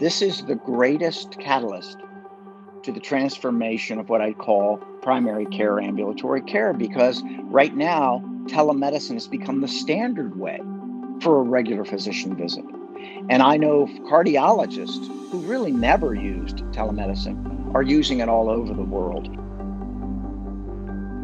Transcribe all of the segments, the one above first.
This is the greatest catalyst to the transformation of what I call primary care ambulatory care because right now telemedicine has become the standard way for a regular physician visit. And I know cardiologists who really never used telemedicine are using it all over the world.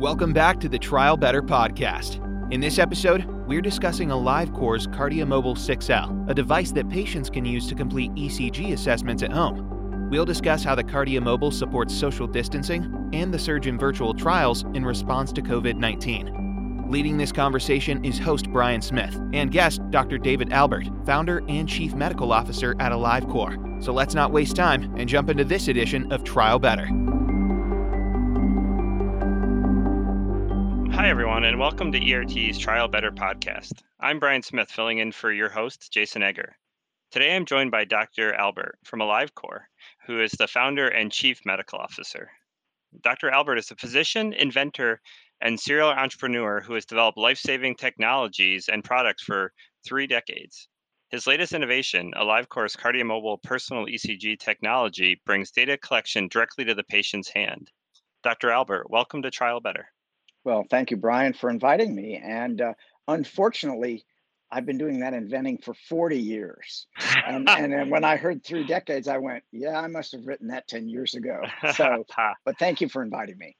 Welcome back to the Trial Better podcast. In this episode, we're discussing AliveCor's KardiaMobile 6L, a device that patients can use to complete ECG assessments at home. We'll discuss how the KardiaMobile supports social distancing and the surge in virtual trials in response to COVID 19. Leading this conversation is host Brian Smith and guest Dr. David Albert, founder and chief medical officer at AliveCor. So let's not waste time and jump into this edition of Trial Better. Hi, everyone, and welcome to ERT's Trial Better podcast. I'm Brian Smith, filling in for your host, Jason Egger. Today, I'm joined by Dr. Albert from AliveCor, who is the founder and chief medical officer. Dr. Albert is a physician, inventor, and serial entrepreneur who has developed life saving technologies and products for three decades. His latest innovation, AliveCor's KardiaMobile personal ECG technology, brings data collection directly to the patient's hand. Dr. Albert, welcome to Trial Better. Well, thank you, Brian, for inviting me. And uh, unfortunately, I've been doing that inventing for 40 years. And, and then when I heard three decades, I went, yeah, I must have written that 10 years ago. So, but thank you for inviting me.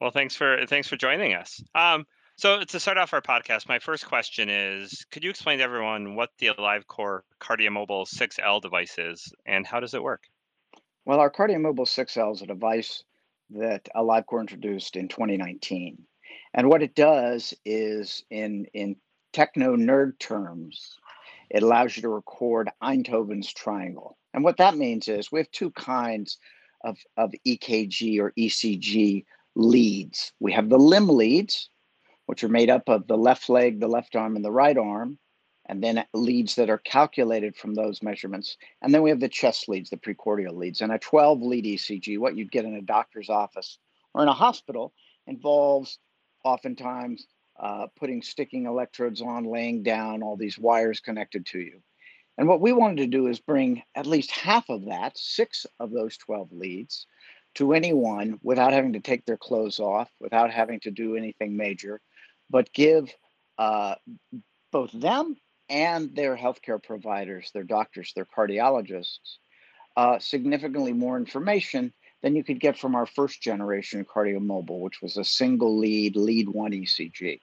Well, thanks for thanks for joining us. Um, so to start off our podcast, my first question is, could you explain to everyone what the AliveCor KardiaMobile 6L device is and how does it work? Well, our KardiaMobile 6L is a device that AliveCor introduced in 2019. And what it does is, in in techno nerd terms, it allows you to record Einthoven's triangle. And what that means is we have two kinds of, of EKG or ECG leads. We have the limb leads, which are made up of the left leg, the left arm, and the right arm, and then leads that are calculated from those measurements. And then we have the chest leads, the precordial leads. And a 12 lead ECG, what you'd get in a doctor's office or in a hospital, involves oftentimes uh, putting sticking electrodes on, laying down all these wires connected to you. And what we wanted to do is bring at least half of that, six of those 12 leads, to anyone without having to take their clothes off, without having to do anything major, but give uh, both them and their healthcare providers, their doctors, their cardiologists, uh, significantly more information than you could get from our first generation KardiaMobile, which was a single lead, lead one ECG.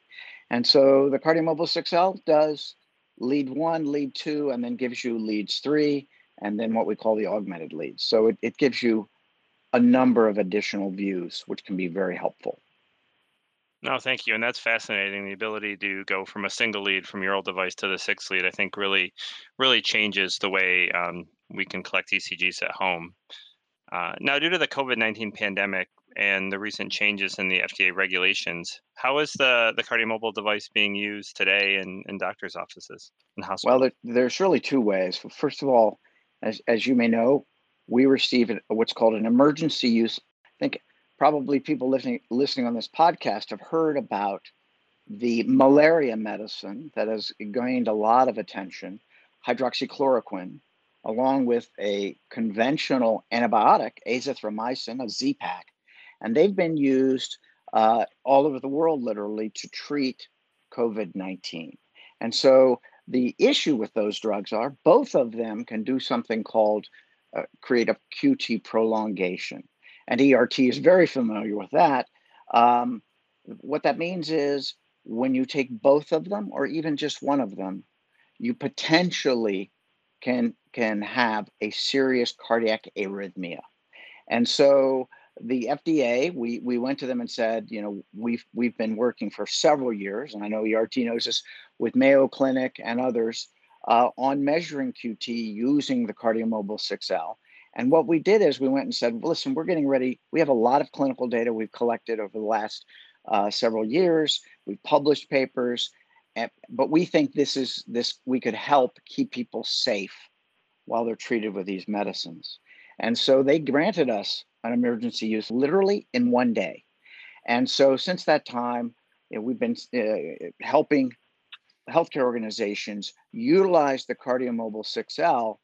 And so the KardiaMobile 6L does lead one, lead two, and then gives you leads three, and then what we call the augmented leads. So it, it gives you a number of additional views, which can be very helpful. No, thank you. And that's fascinating. The ability to go from a single lead from your old device to the six lead, I think really, really changes the way um, we can collect ECGs at home. Uh, now, due to the COVID 19 pandemic and the recent changes in the FDA regulations, how is the, the KardiaMobile device being used today in, in doctors' offices and hospitals? Well, there, there's really two ways. First of all, as, as you may know, we receive what's called an emergency use. I think probably people listening, listening on this podcast have heard about the malaria medicine that has gained a lot of attention, hydroxychloroquine, along with a conventional antibiotic, azithromycin, a Z-Pak, and they've been used uh, all over the world, literally, to treat COVID 19. And so the issue with those drugs are both of them can do something called uh, create a QT prolongation. And ERT is very familiar with that. Um, what that means is when you take both of them, or even just one of them, you potentially can can have a serious cardiac arrhythmia. And so the FDA, we we went to them and said, you know, we've we've been working for several years, and I know ERT knows this with Mayo Clinic and others uh, on measuring QT using the KardiaMobile 6L. And what we did is we went and said, listen, we're getting ready. We have a lot of clinical data we've collected over the last uh, several years. We've published papers, but we think this is this we could help keep people safe while they're treated with these medicines. And so they granted us an emergency use literally in one day. And so since that time, you know, we've been uh, helping healthcare organizations utilize the KardiaMobile 6L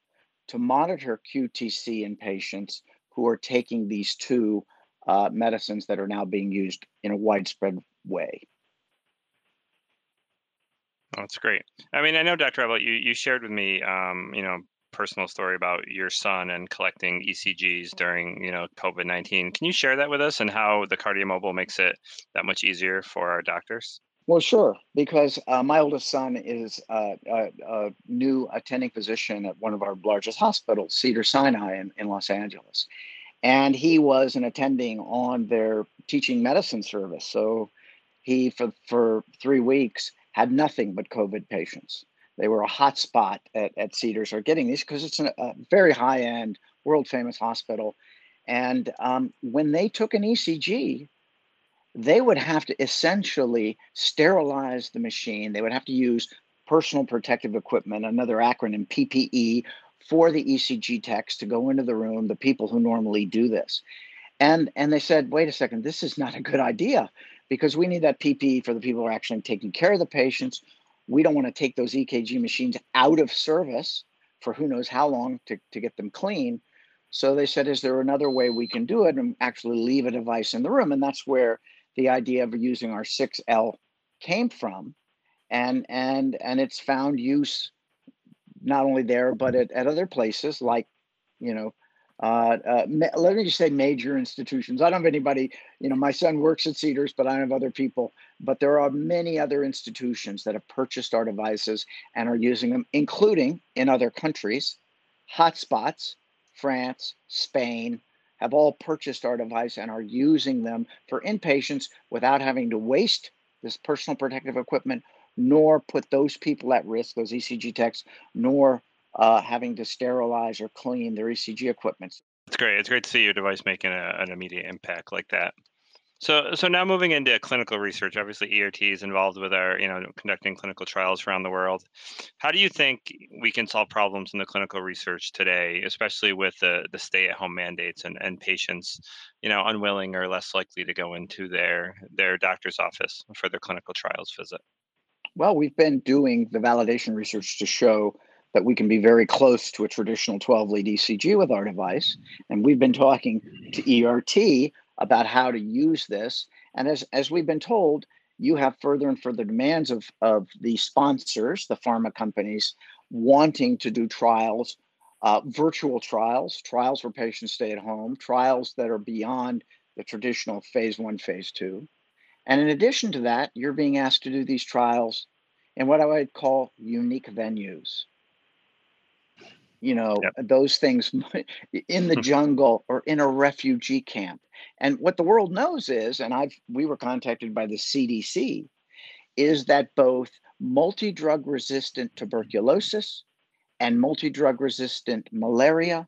to monitor QTC in patients who are taking these two uh, medicines that are now being used in a widespread way. That's great. I mean, I know, Dr. Albert, you, you shared with me, um, you know, personal story about your son and collecting ECGs during, you know, COVID 19. Can you share that with us and how the KardiaMobile makes it that much easier for our doctors? Well, sure, because uh, my oldest son is a, a, new attending physician at one of our largest hospitals, Cedars-Sinai in, in Los Angeles. And he was an attending on their teaching medicine service. So he, for, for three weeks, had nothing but COVID patients. They were a hot spot at, at Cedars are getting these because it's a, a very high end, world famous hospital. And um, when they took an ECG, they would have to essentially sterilize the machine. They would have to use personal protective equipment, another acronym, PPE, for the ECG techs to go into the room, the people who normally do this. And, and they said, wait a second, this is not a good idea because we need that PPE for the people who are actually taking care of the patients. We don't want to take those EKG machines out of service for who knows how long to, to get them clean. So they said, is there another way we can do it and actually leave a device in the room? And that's where the idea of using our 6L came from. And and and it's found use not only there, but at, at other places like, you know, uh, uh, let me just say major institutions. I don't have anybody, you know, my son works at Cedars, but I don't have other people. But there are many other institutions that have purchased our devices and are using them, including in other countries, hotspots, France, Spain, have all purchased our device and are using them for inpatients without having to waste this personal protective equipment, nor put those people at risk, those ECG techs, nor uh, having to sterilize or clean their ECG equipment. It's great. It's great to see your device making a, an immediate impact like that. So, so now moving into clinical research, obviously ERT is involved with our, you know, conducting clinical trials around the world. How do you think we can solve problems in the clinical research today, especially with the the stay-at-home mandates and, and patients, you know, unwilling or less likely to go into their their doctor's office for their clinical trials visit? Well, we've been doing the validation research to show that we can be very close to a traditional 12 lead ECG with our device. And we've been talking to ERT about how to use this. And as, as we've been told, you have further and further demands of, of the sponsors, the pharma companies, wanting to do trials, uh, virtual trials, trials where patients stay at home, trials that are beyond the traditional phase one, phase two. And in addition to that, you're being asked to do these trials in what I would call unique venues you know yep. those things in the mm-hmm. jungle or in a refugee camp. And what the world knows is and i've we were contacted by the cdc is that both multi-drug resistant tuberculosis and multi-drug resistant malaria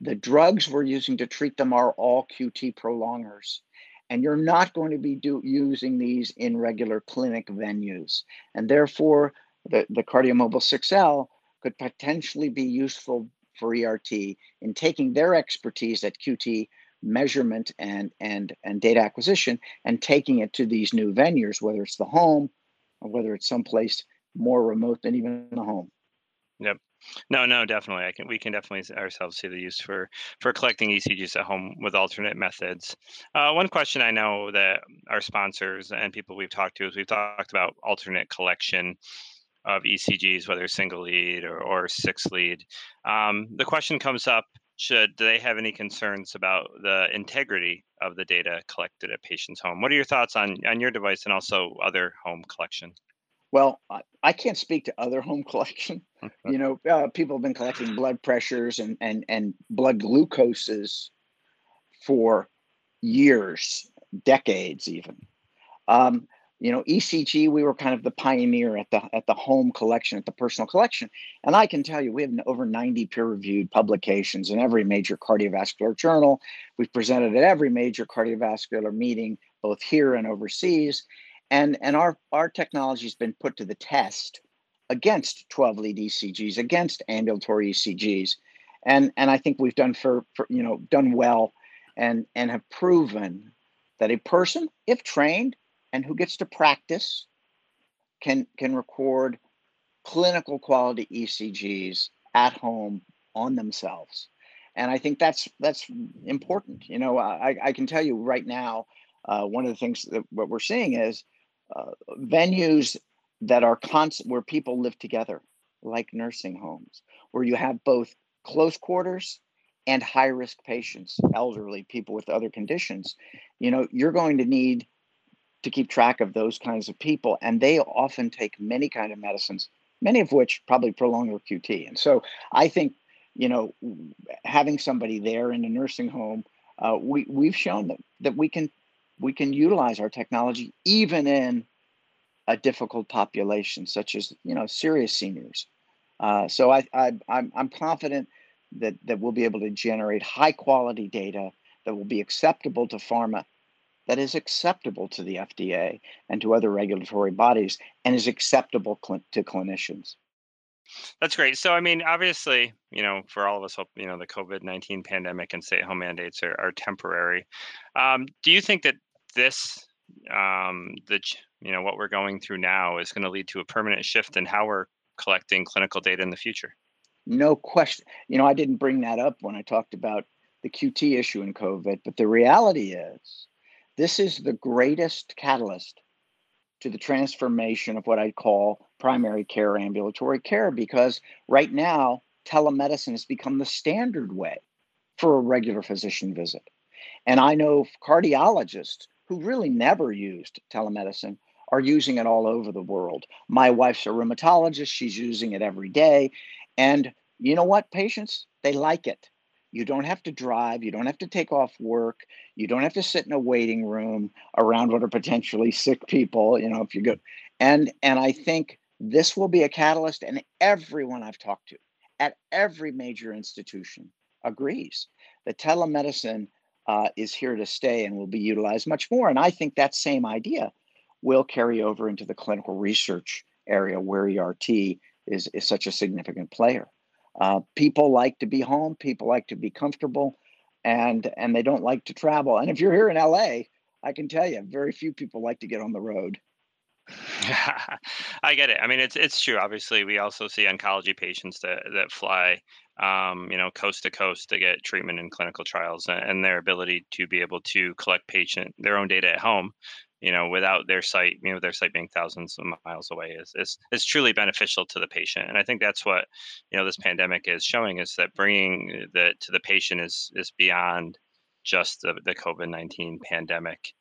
the drugs we're using to treat them are all qt prolongers. And you're not going to be do, using these in regular clinic venues. And therefore the, the KardiaMobile 6l could potentially be useful for ERT in taking their expertise at QT measurement and and and data acquisition and taking it to these new venues, whether it's the home or whether it's someplace more remote than even the home. Yep. No, no, definitely. I can. We can definitely ourselves see the use for for collecting ECGs at home with alternate methods. Uh, one question I know that our sponsors and people we've talked to is we've talked about alternate collection of ECGs, whether single lead or, or six lead. Um, the question comes up should do they have any concerns about the integrity of the data collected at patients' home? What are your thoughts on, on your device and also other home collection? Well, I can't speak to other home collection. you know, uh, people have been collecting blood pressures and, and, and blood glucoses for years, decades even. Um, you know ecg we were kind of the pioneer at the at the home collection at the personal collection. And i can tell you we have over 90 peer reviewed publications in every major cardiovascular journal. We've presented at every major cardiovascular meeting both here and overseas. And and our our technology has been put to the test against 12 lead ecgs against ambulatory ecgs and and i think we've done for, for you know done well and and have proven that a person if trained and who gets to practice can can record clinical quality ECGs at home on themselves. And I think that's that's important. You know, I, I can tell you right now, uh, one of the things that what we're seeing is uh, venues that are constant where people live together, like nursing homes, where you have both close quarters and high risk patients, elderly people with other conditions. You know, you're going to need to keep track of those kinds of people, and they often take many kind of medicines, many of which probably prolong their QT. And so I think you know having somebody there in a nursing home, uh, we we've shown that that we can we can utilize our technology even in a difficult population such as you know serious seniors. Uh, so I, I I'm I'm confident that that we'll be able to generate high quality data that will be acceptable to pharma that is acceptable to the FDA and to other regulatory bodies and is acceptable cl- to clinicians. That's great. So, I mean, obviously, you know, for all of us, you know, the COVID 19 pandemic and stay at home mandates are, are temporary. Um, do you think that this, um, the, you know, what we're going through now is going to lead to a permanent shift in how we're collecting clinical data in the future? No question. You know, I didn't bring that up when I talked about the QT issue in COVID, but the reality is this is the greatest catalyst to the transformation of what I call primary care ambulatory care because right now telemedicine has become the standard way for a regular physician visit. And I know cardiologists who really never used telemedicine are using it all over the world. My wife's a rheumatologist, she's using it every day. And you know what, patients? They like it. You don't have to drive. You don't have to take off work. You don't have to sit in a waiting room around what are potentially sick people. You know, if you go, and and I think this will be a catalyst. And everyone I've talked to at every major institution agrees that telemedicine uh, is here to stay and will be utilized much more. And I think that same idea will carry over into the clinical research area where ERT is, is such a significant player. Uh, people like to be home. People like to be comfortable, and and they don't like to travel. And if you're here in LA, I can tell you, very few people like to get on the road. I get it. I mean, it's it's true. Obviously, we also see oncology patients that that fly, um, you know, coast to coast to get treatment in clinical trials, and their ability to be able to collect patient their own data at home you know, without their site, you know, their site being thousands of miles away is, is, is truly beneficial to the patient. And I think that's what, you know, this pandemic is showing is that bringing the to the patient is, is beyond just the, the COVID-19 pandemic.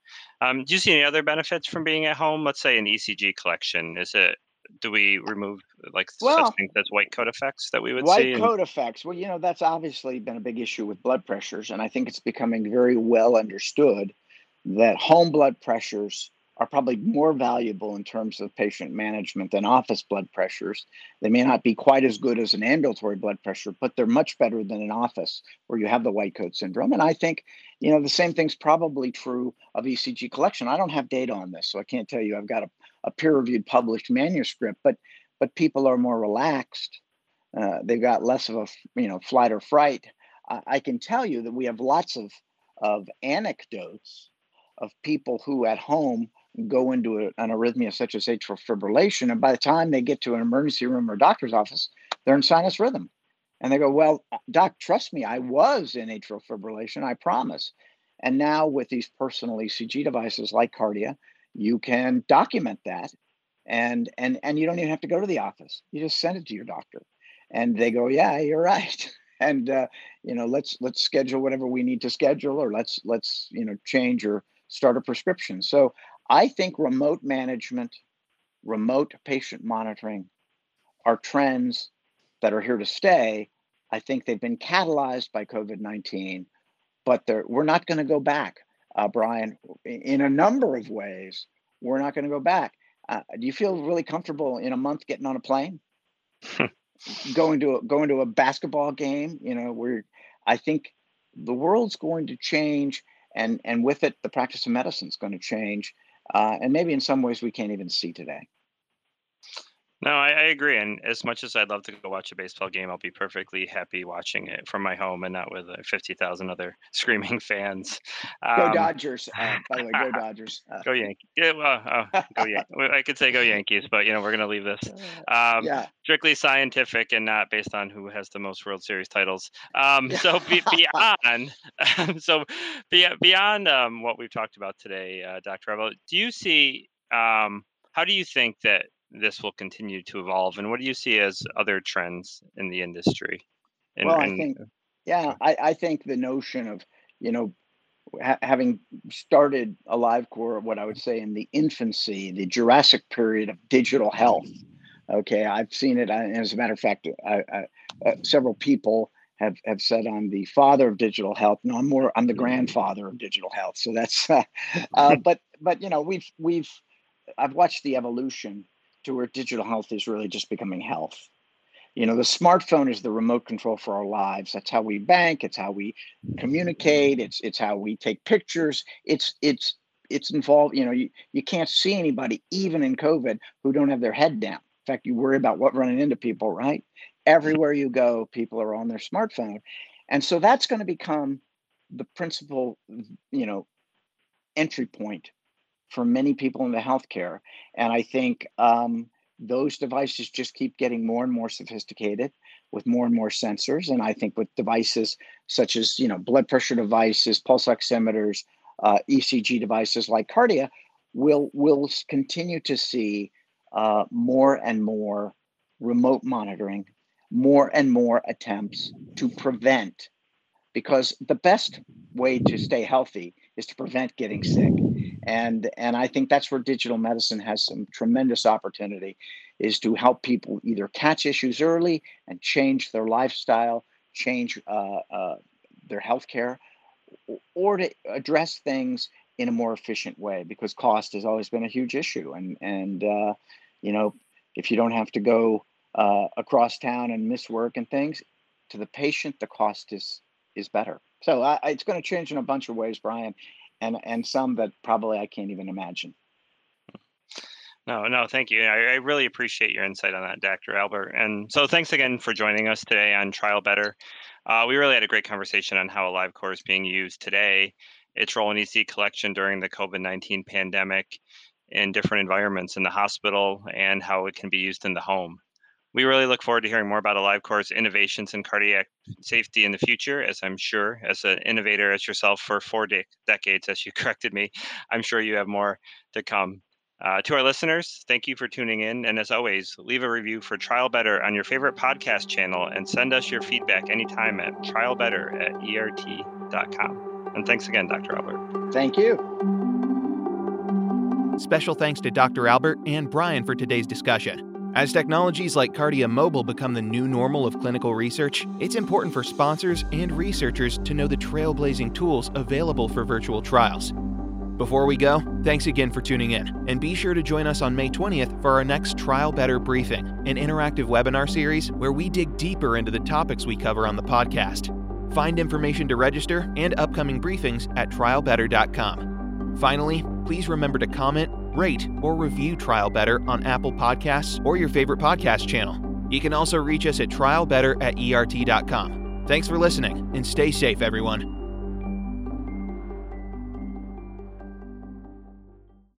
Um, do you see any other benefits from being at home? Let's say an ECG collection. Is it, do we remove like well, such things as white coat effects that we would white see? White coat effects. Well, you know, that's obviously been a big issue with blood pressures. And I think it's becoming very well understood that home blood pressures are probably more valuable in terms of patient management than office blood pressures. They may not be quite as good as an ambulatory blood pressure, but they're much better than an office where you have the white coat syndrome. And I think, you know, the same thing's probably true of ECG collection. I don't have data on this, so I can't tell you I've got a, a peer-reviewed published manuscript, but but people are more relaxed. Uh, they've got less of a you know flight or fright. I, I can tell you that we have lots of of anecdotes of people who at home go into a, an arrhythmia such as atrial fibrillation, and by the time they get to an emergency room or doctor's office, they're in sinus rhythm. And they go, Well, doc, trust me, I was in atrial fibrillation, I promise. And now with these personal ECG devices like Kardia, you can document that and and and you don't even have to go to the office. You just send it to your doctor. And they go, Yeah, you're right. and uh, you know, let's let's schedule whatever we need to schedule, or let's let's you know change or start a prescription. So I think remote management, remote patient monitoring are trends that are here to stay. I think they've been catalyzed by COVID 19, but we're not going to go back, uh, Brian, in a number of ways. We're not going to go back. Uh, do you feel really comfortable in a month getting on a plane? going to a, going to a basketball game, you know, where I think the world's going to change and and with it the practice of medicine is going to change uh, and maybe in some ways we can't even see today No, I, I, agree. And as much as I'd love to go watch a baseball game, I'll be perfectly happy watching it from my home and not with uh, 50,000 other screaming fans. Um, go Dodgers. Uh, by the way, go Dodgers. Uh, go Yankees. Yeah, well, uh, go Yankees. I could say go Yankees, but, you know, we're going to leave this. Um, yeah. Strictly scientific and not based on who has the most World Series titles. Um, so be, beyond, so be, beyond um, what we've talked about today, uh, Dr. Rebel, do you see, um, how do you think that this will continue to evolve? And what do you see as other trends in the industry? And, well, I think, yeah, I, I think the notion of, you know, ha- having started AliveCor, what I would say in the infancy, the Jurassic period of digital health. Okay, I've seen it. And as a matter of fact, I, I, uh, several people have have said I'm the father of digital health. No, I'm more. I'm the grandfather of digital health. So that's. Uh, uh, but but you know we've we've I've watched the evolution to where digital health is really just becoming health. You know, the smartphone is the remote control for our lives. That's how we bank. It's how we communicate. It's it's how we take pictures. It's it's it's involved. You know, you, you can't see anybody even in COVID who don't have their head down. In fact, you worry about what running into people, right? Everywhere you go, people are on their smartphone, and so that's going to become the principal, you know, entry point for many people in the healthcare. And I think um, those devices just keep getting more and more sophisticated with more and more sensors. And I think with devices such as you know blood pressure devices, pulse oximeters, uh, ECG devices like Kardia, we'll we'll continue to see uh, more and more remote monitoring, more and more attempts to prevent. Because the best way to stay healthy is to prevent getting sick and and i think that's where digital medicine has some tremendous opportunity is to help people either catch issues early and change their lifestyle change uh, uh, their health care or to address things in a more efficient way because cost has always been a huge issue. And and uh, you know if you don't have to go uh, across town and miss work and things to the patient the cost is is better. So I, it's going to change in a bunch of ways brian and and some that probably I can't even imagine. No, no, thank you. I, I, really appreciate your insight on that, Dr. Albert. And so, thanks again for joining us today on Trial Better. Uh, we really had a great conversation on how a live AliveCor is being used today, its role in EC collection during the COVID 19 pandemic in different environments in the hospital, and how it can be used in the home. We really look forward to hearing more about AliveCor's innovations in cardiac safety in the future, as I'm sure, as an innovator as yourself for four de- decades, as you corrected me, I'm sure you have more to come. Uh, to our listeners, thank you for tuning in. And as always, leave a review for Trial Better on your favorite podcast channel and send us your feedback anytime at trialbetter at ert.com. And thanks again, Dr. Albert. Thank you. Special thanks to Dr. Albert and Brian for today's discussion. As technologies like Kardia Mobile become the new normal of clinical research, it's important for sponsors and researchers to know the trailblazing tools available for virtual trials. Before we go, thanks again for tuning in, and be sure to join us on May 20th for our next Trial Better briefing, an interactive webinar series where we dig deeper into the topics we cover on the podcast. Find information to register and upcoming briefings at trialbetter.com. Finally, please remember to comment rate, or review Trial Better on Apple Podcasts or your favorite podcast channel. You can also reach us at trialbetter at ert.com. Thanks for listening and stay safe, everyone.